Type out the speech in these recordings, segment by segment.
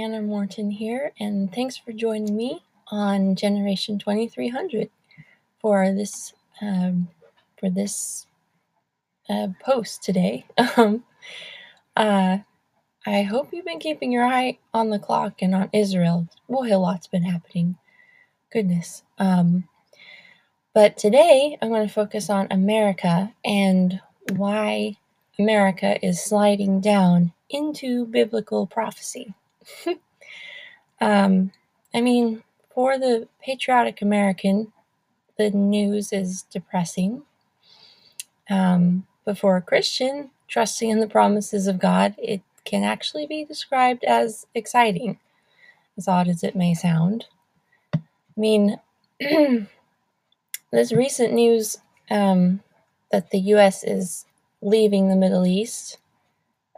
Anna Morton here, and thanks for joining me on Generation 2300 for this um, for this uh, post today. Um, uh, I hope you've been keeping your eye on the clock and on Israel. Boy, a lot's been happening. Goodness. Um, but today I'm going to focus on America and why America is sliding down into biblical prophecy. um, I mean, for the patriotic American, the news is depressing. Um, but for a Christian, trusting in the promises of God, it can actually be described as exciting, as odd as it may sound. I mean, this recent news um, that the U.S. is leaving the Middle East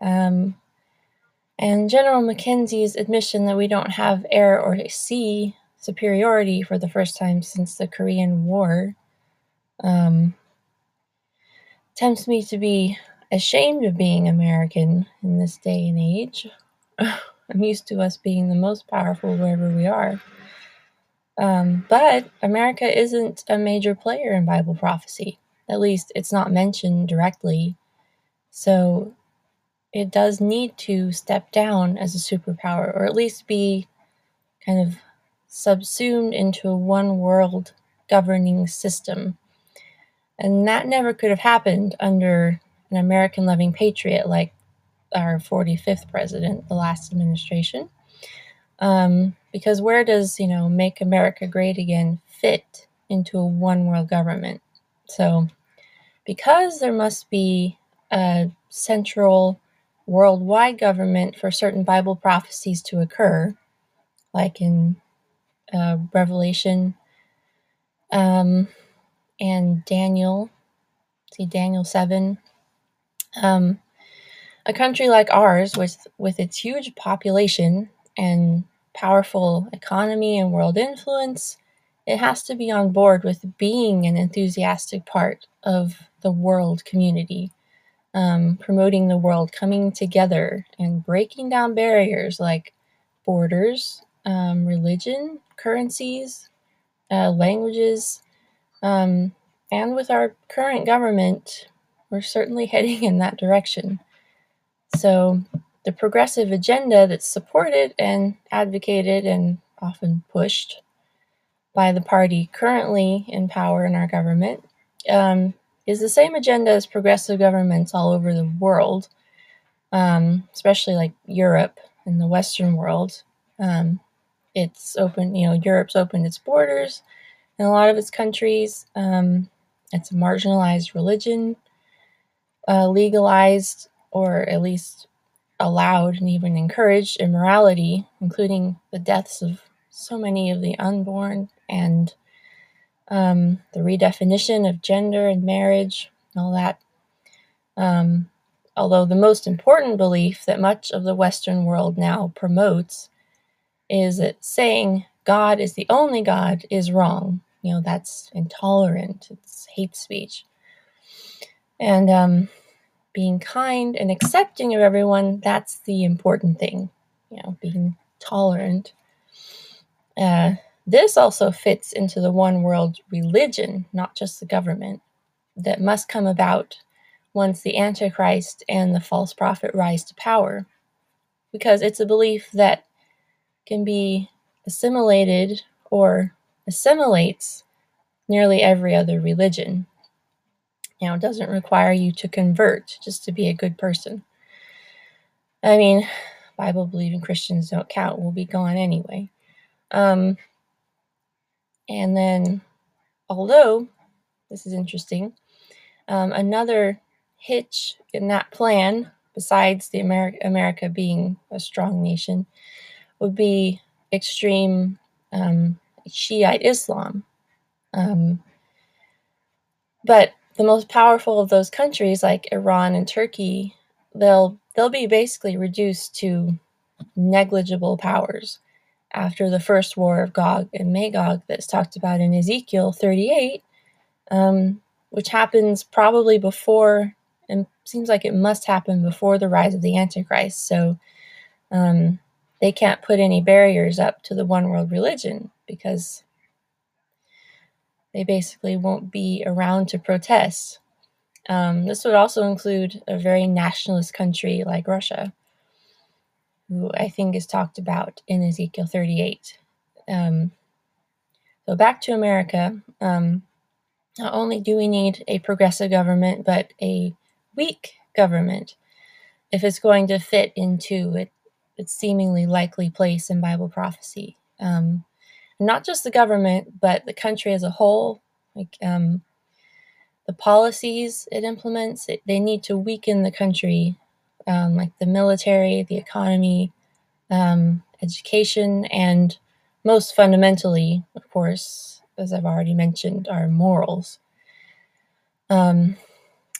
um, and General McKenzie's admission that we don't have air or sea superiority for the first time since the Korean War um, tempts me to be ashamed of being American in this day and age. I'm used to us being the most powerful wherever we are. Um, but America isn't a major player in Bible prophecy. At least it's not mentioned directly. So it does need to step down as a superpower, or at least be kind of subsumed into a one world governing system. And that never could have happened under an American loving patriot like our 45th president, the last administration. Um, because where does, you know, make America great again fit into a one world government? So, because there must be a central worldwide government for certain Bible prophecies to occur, like in uh, Revelation um, and Daniel. See Daniel 7. Um, a country like ours, with, with its huge population and powerful economy and world influence, it has to be on board with being an enthusiastic part of the world community um, promoting the world coming together and breaking down barriers like borders, um, religion, currencies, uh, languages. Um, and with our current government, we're certainly heading in that direction. So, the progressive agenda that's supported and advocated and often pushed by the party currently in power in our government um, is the same agenda as progressive governments all over the world, um, especially like Europe and the Western world. Um, it's open, you know, Europe's opened its borders in a lot of its countries. Um, it's a marginalized religion, uh, legalized or at least allowed and even encouraged immorality, including the deaths of so many of the unborn and um, the redefinition of gender and marriage, and all that. Um, although the most important belief that much of the Western world now promotes is that saying God is the only God is wrong. You know, that's intolerant, it's hate speech. And um, being kind and accepting of everyone, that's the important thing. You know, being tolerant. Uh, this also fits into the one world religion, not just the government, that must come about once the Antichrist and the false prophet rise to power. Because it's a belief that can be assimilated or assimilates nearly every other religion. Now, it doesn't require you to convert just to be a good person. I mean, Bible believing Christians don't count. We'll be gone anyway. Um, and then, although this is interesting, um, another hitch in that plan, besides the America, being a strong nation, would be extreme um, Shiite Islam. Um, but the most powerful of those countries, like Iran and Turkey, they'll they'll be basically reduced to negligible powers after the first war of Gog and Magog that's talked about in Ezekiel 38, um, which happens probably before, and seems like it must happen before the rise of the Antichrist. So um, they can't put any barriers up to the one world religion because they basically won't be around to protest. Um, this would also include a very nationalist country like Russia, who I think is talked about in Ezekiel 38. Um, so back to America. Um, not only do we need a progressive government, but a weak government if it's going to fit into it, its seemingly likely place in Bible prophecy. Um, not just the government, but the country as a whole. Like um, the policies it implements, it, they need to weaken the country, um, like the military, the economy, um, education, and most fundamentally, of course, as I've already mentioned, our morals. Um,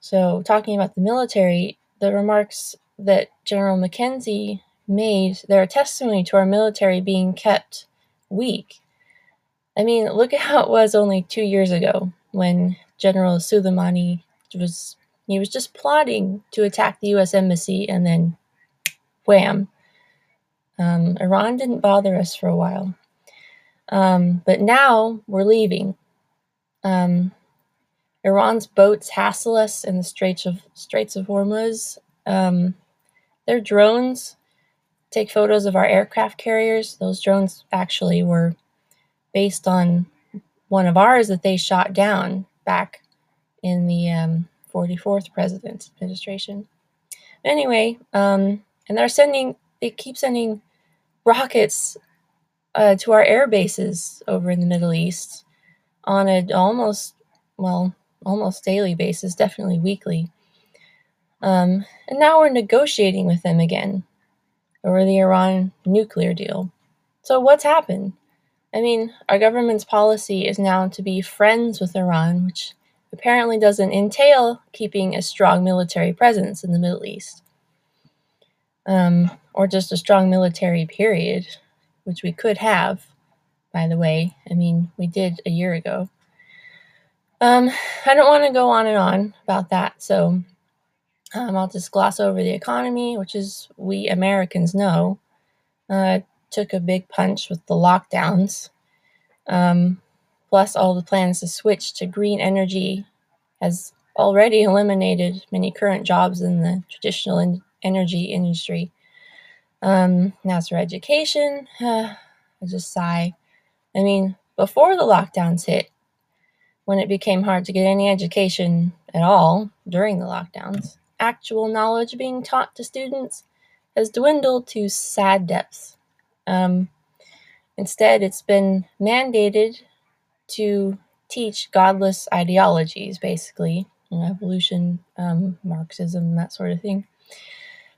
so, talking about the military, the remarks that General McKenzie made, they're a testimony to our military being kept weak. I mean, look at how it was only two years ago when General Soleimani was he was just plotting to attack the U.S. embassy, and then wham! Um, Iran didn't bother us for a while. Um, but now we're leaving. Um, Iran's boats hassle us in the Straits of Straits of Hormuz. Um, their drones take photos of our aircraft carriers. Those drones actually were based on one of ours that they shot down back in the um, 44th president's administration. Anyway, um, and they're sending, they keep sending rockets uh, to our air bases over in the Middle East on an almost, well, almost daily basis, definitely weekly. Um, and now we're negotiating with them again over the Iran nuclear deal. So, what's happened? I mean, our government's policy is now to be friends with Iran, which apparently doesn't entail keeping a strong military presence in the Middle East. Um, or just a strong military period which we could have, by the way. I mean, we did a year ago. Um, I don't want to go on and on about that, so um, I'll just gloss over the economy, which is we Americans know uh, took a big punch with the lockdowns. Um, plus, all the plans to switch to green energy has already eliminated many current jobs in the traditional in- energy industry. Um, now for education, uh, I just sigh. I mean, before the lockdowns hit, when it became hard to get any education at all during the lockdowns, actual knowledge being taught to students has dwindled to sad depths. Um, instead, it's been mandated to teach godless ideologies, basically, evolution, um, Marxism, that sort of thing.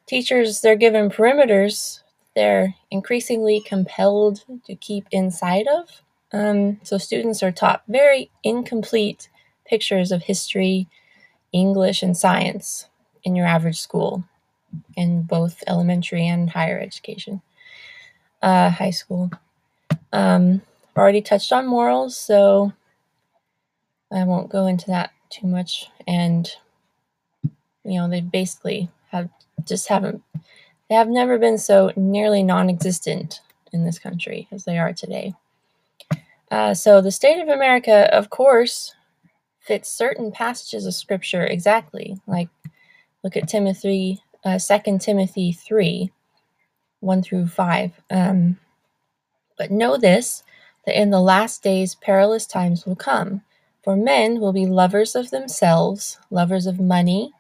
Teachers they're given perimeters they're increasingly compelled to keep inside of. Um, so students are taught very incomplete pictures of history english and science in your average school in both elementary and higher education uh, high school. Um, already touched on morals so i won't go into that too much and you know they basically have just haven't they have never been so nearly non-existent in this country as they are today. Uh, so the state of America, of course, fits certain passages of scripture exactly. Like look at Timothy, uh, 2 Timothy 3, 1 through 5. Um, but know this, that in the last days perilous times will come. For men will be lovers of themselves, lovers of money,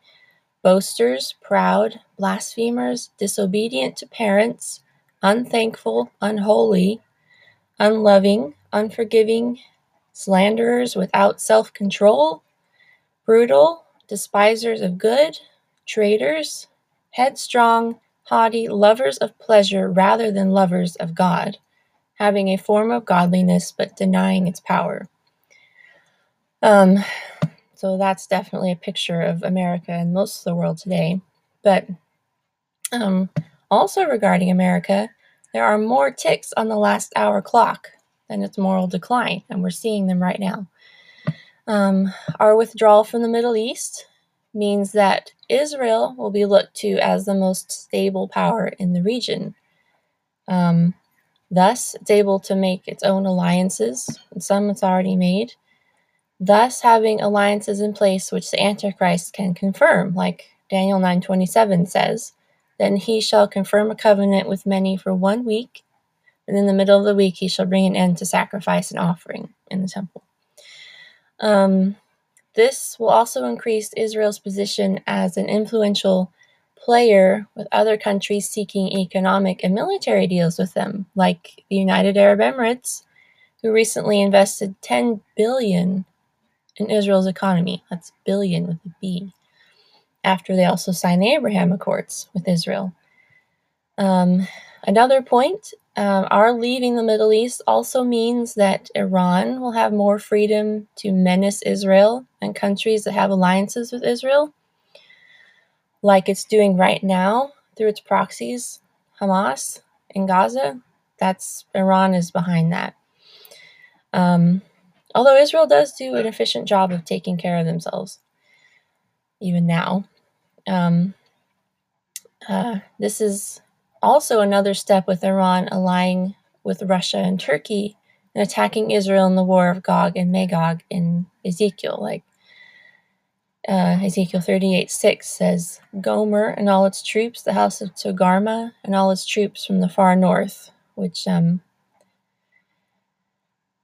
boasters, proud, blasphemers, disobedient to parents, unthankful, unholy, unloving, unforgiving, slanderers without self control, brutal, despisers of good, traitors, headstrong, haughty, lovers of pleasure rather than lovers of God, having a form of godliness but denying its power. Um, so that's definitely a picture of America and most of the world today. But um, also regarding America, there are more ticks on the last hour clock than its moral decline, and we're seeing them right now. Um, our withdrawal from the Middle East means that Israel will be looked to as the most stable power in the region. Um, thus, it's able to make its own alliances, and some it's already made. Thus, having alliances in place which the Antichrist can confirm, like Daniel 9:27 says, then he shall confirm a covenant with many for one week, and in the middle of the week he shall bring an end to sacrifice and offering in the temple. Um, this will also increase Israel's position as an influential player with other countries seeking economic and military deals with them, like the United Arab Emirates, who recently invested 10 billion in Israel's economy. That's billion with a B after they also signed the Abraham Accords with Israel. Um, another point um, our leaving the Middle East also means that Iran will have more freedom to menace Israel and countries that have alliances with Israel, like it's doing right now through its proxies, Hamas in Gaza. That's Iran is behind that. Um, although Israel does do an efficient job of taking care of themselves, even now. Um, uh, this is also another step with Iran allying with Russia and Turkey and attacking Israel in the war of Gog and Magog in Ezekiel. Like uh, Ezekiel 38 6 says, Gomer and all its troops, the house of Togarmah and all its troops from the far north, which um,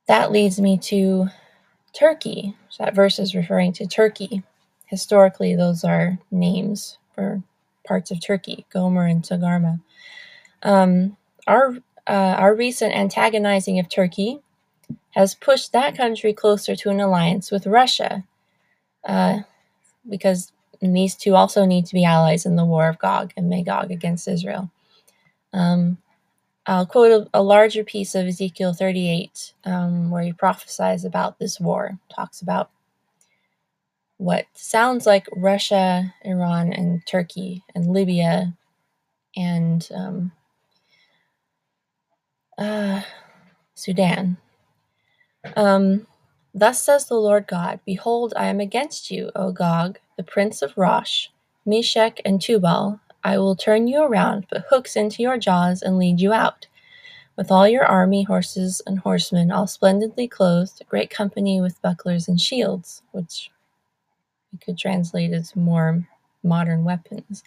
that leads me to Turkey. So that verse is referring to Turkey. Historically, those are names for parts of Turkey, Gomer and Togarmah. Um, our uh, our recent antagonizing of Turkey has pushed that country closer to an alliance with Russia, uh, because these two also need to be allies in the war of Gog and Magog against Israel. Um, I'll quote a, a, larger piece of Ezekiel 38 um, where he prophesies about this war, talks about what sounds like Russia, Iran, and Turkey, and Libya, and um, uh, Sudan. Um, Thus says the Lord God Behold, I am against you, O Gog, the prince of Rosh, Meshech, and Tubal. I will turn you around, put hooks into your jaws, and lead you out. With all your army, horses, and horsemen, all splendidly clothed, a great company with bucklers and shields, which you could translate as more modern weapons,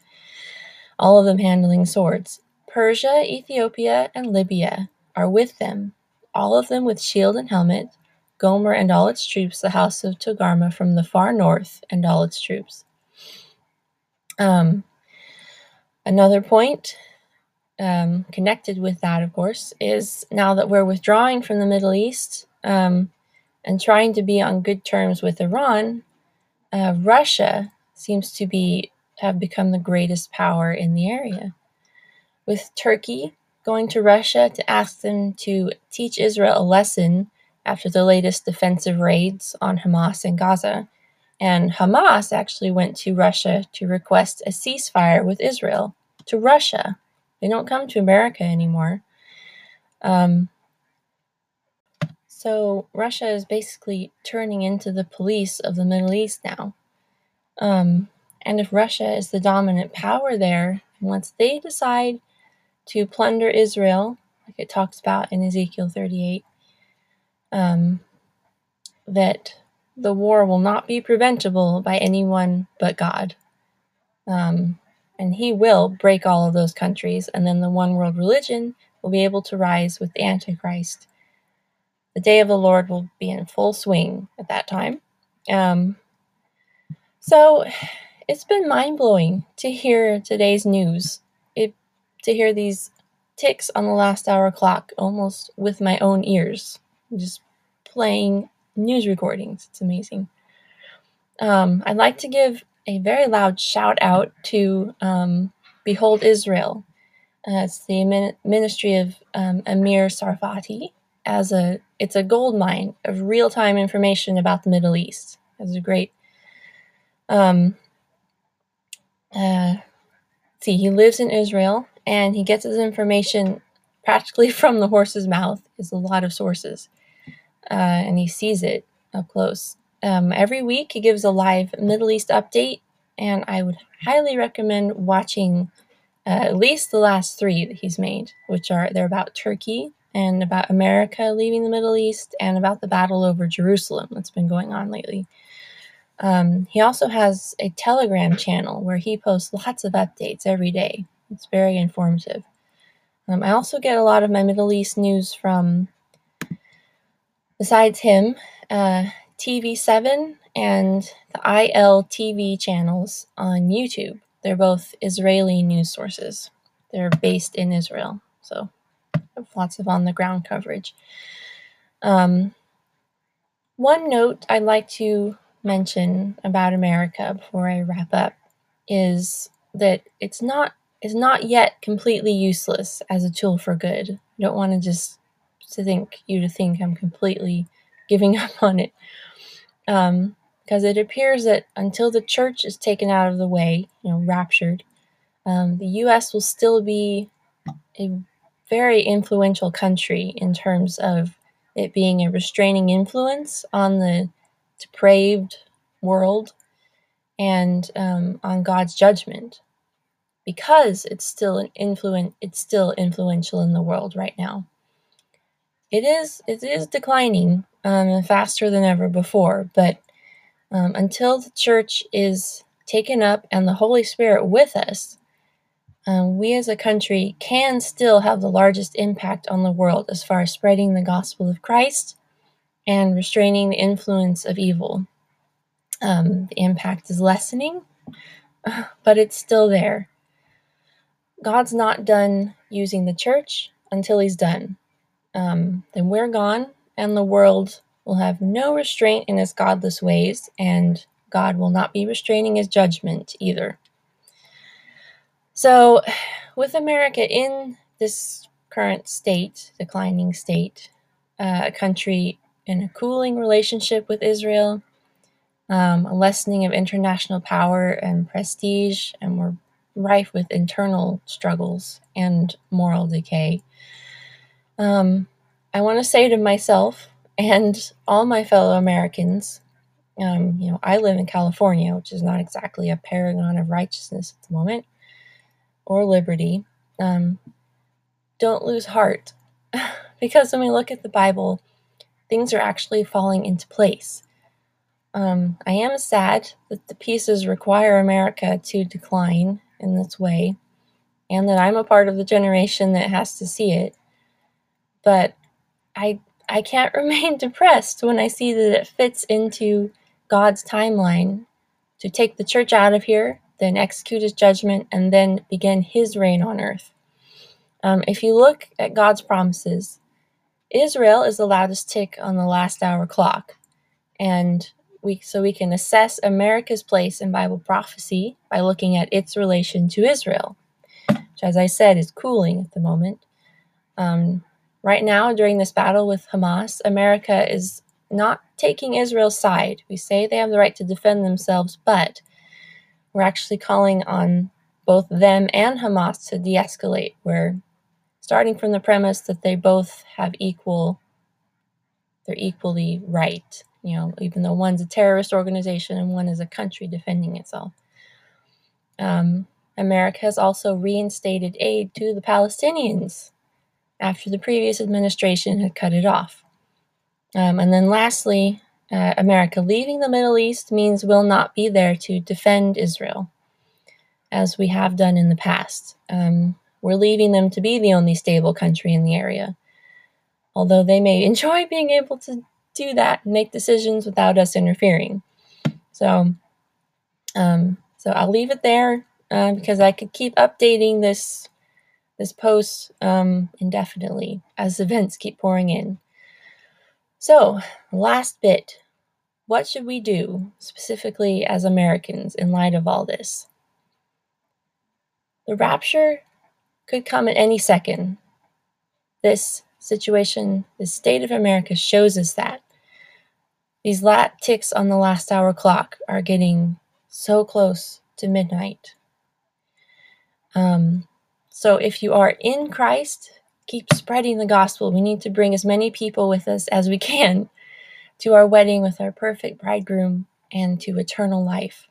all of them handling swords. Persia, Ethiopia, and Libya are with them, all of them with shield and helmet, Gomer and all its troops, the house of Togarmah from the far north and all its troops. Um, another point um, connected with that, of course, is now that we're withdrawing from the Middle East um, and trying to be on good terms with Iran, uh, Russia seems to be have become the greatest power in the area. With Turkey going to Russia to ask them to teach Israel a lesson after the latest defensive raids on Hamas in Gaza. And Hamas actually went to Russia to request a ceasefire with Israel. To Russia. They don't come to America anymore. Um, so Russia is basically turning into the police of the Middle East now. Um, and if Russia is the dominant power there, once they decide to plunder Israel, like it talks about in Ezekiel 38, um, that the war will not be preventable by anyone but God. Um, and He will break all of those countries, and then the one world religion will be able to rise with the Antichrist the day of the Lord will be in full swing at that time. Um, so it's been mind blowing to hear today's news. It to hear these ticks on the last hour clock almost with my own ears, just playing news recordings. It's amazing. Um, I'd like to give a very loud shout out to um, Behold Israel. Uh, it's the ministry of um, Amir Tsarfati as a it's a gold mine of real time information about the Middle East. It's a great. Um, uh, see, he lives in Israel and he gets his information practically from the horse's mouth. Is a lot of sources, uh, and he sees it up close. Um, every week, he gives a live Middle East update, and I would highly recommend watching uh, at least the last three that he's made, which are they're about Turkey and about America leaving the Middle East and about the battle over Jerusalem that's been going on lately. Um, he also has a Telegram channel where he posts lots of updates every day. It's very informative. Um, I also get a lot of my Middle East news from, besides him, uh, TV7 and the ILTV channels on YouTube. They're both Israeli news sources. They're based in Israel, so lots of on the ground coverage. Um, one note I'd like to mention about America before I wrap up is that it's not is not yet completely useless as a tool for good. I don't want to just to think you to think I'm completely giving up on it. Um, because it appears that until the church is taken out of the way, you know, raptured, um, the U.S. will still be a very influential country in terms of it being a restraining influence on the depraved world and um, on God's judgment because it's still an influent it's still influential in the world right now. It is it is declining um, faster than ever before, but um, until the church is taken up and the Holy Spirit with us, um, we as a country can still have the largest impact on the world as far as spreading the gospel of Christ and restraining the influence of evil. Um, the impact is lessening, but it's still there. God's not done using the church until He's done. Um, then we're gone, and the world will have no restraint in its godless ways, and God will not be restraining His judgment either. So, with America in this current state, declining state, uh, a country in a cooling relationship with Israel, um, a lessening of international power and prestige, and we're rife with internal struggles and moral decay. Um, I want to say to myself and all my fellow Americans, um, you know, I live in California, which is not exactly a paragon of righteousness at the moment or liberty. Um, don't lose heart because when we look at the Bible, things are actually falling into place. Um, I am sad that the pieces require America to decline in this way, and that I'm a part of the generation that has to see it. But I I can't remain depressed when I see that it fits into God's timeline to take the church out of here, then execute his judgment, and then begin his reign on earth. Um, if you look at God's promises, Israel is the loudest tick on the last hour clock. And we, so we can assess America's place in Bible prophecy by looking at its relation to Israel, which, as I said, is cooling at the moment. Um, right now, during this battle with Hamas, America is not taking Israel's side. We say they have the right to defend themselves, but we're actually calling on both them and Hamas to de escalate. We're starting from the premise that they both have equal, they're equally right you know, even though one's a terrorist organization and one is a country defending itself. Um, America has also reinstated aid to the Palestinians after the previous administration had cut it off. Um, and then lastly, uh, America leaving the Middle East means we'll not be there to defend Israel, as we have done in the past. Um, we're leaving them to be the only stable country in the area. Although they may enjoy being able to do that and make decisions without us interfering. So, um, so I'll leave it there uh, because I could keep updating this this post um, indefinitely as events keep pouring in. So, last bit. What should we do specifically as Americans in light of all this? The rapture could come at any second. This situation, the state of America shows us that. These lat ticks on the last hour clock are getting so close to midnight. Um, so if you are in Christ, keep spreading the gospel. We need to bring as many people with us as we can to our wedding with our perfect bridegroom and to eternal life.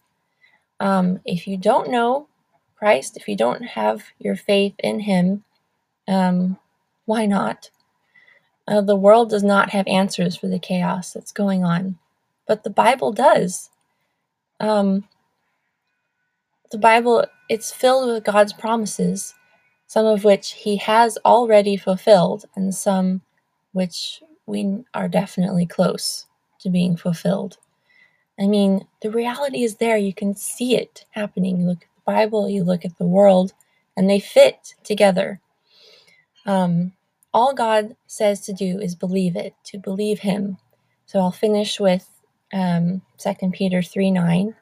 Um, if you don't know Christ, if you don't have your faith in Him, um, why not? Uh, the world does not have answers for the chaos that's going on, but the Bible does. Um, the Bible, it's filled with God's promises, some of which He has already fulfilled, and some which we are definitely close to being fulfilled. I mean, the reality is there. You can see it happening. You look at the Bible, you look at the world, and they fit together. Um, all God says to do is believe it, to believe Him. So I'll finish with um, 2 Peter 3 9.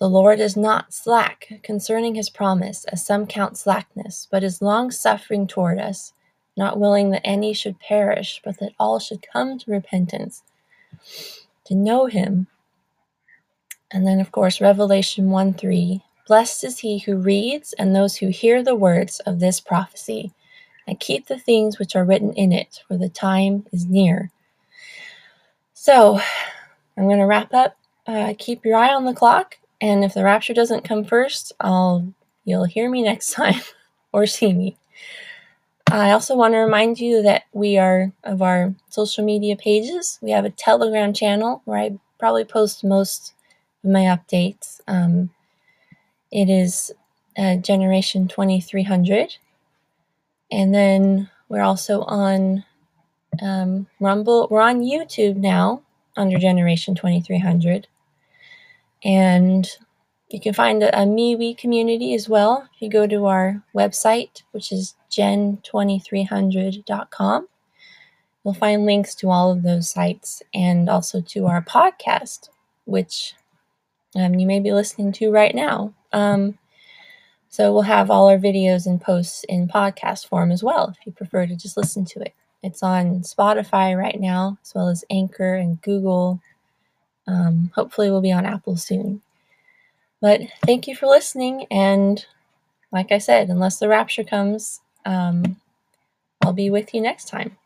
The Lord is not slack concerning his promise, as some count slackness, but is long suffering toward us, not willing that any should perish, but that all should come to repentance. To know him. And then, of course, Revelation 1 3. Blessed is he who reads and those who hear the words of this prophecy and keep the things which are written in it, for the time is near. So, I'm going to wrap up. Uh, keep your eye on the clock and if the rapture doesn't come first, I'll you'll hear me next time or see me. I also want to remind you that we are of our social media pages. We have a Telegram channel where I probably post most of my updates. Um, it is uh, Generation 2300. And then we're also on um, Rumble. We're on YouTube now under Generation 2300. And you can find a, a MeWe community as well. If you go to our website, which is gen2300.com, you'll find links to all of those sites and also to our podcast, which um, you may be listening to right now. Um, so we'll have all our videos and posts in podcast form as well if you prefer to just listen to it. It's on Spotify right now, as well as Anchor and Google um, hopefully, we'll be on Apple soon. But thank you for listening. And like I said, unless the rapture comes, um, I'll be with you next time.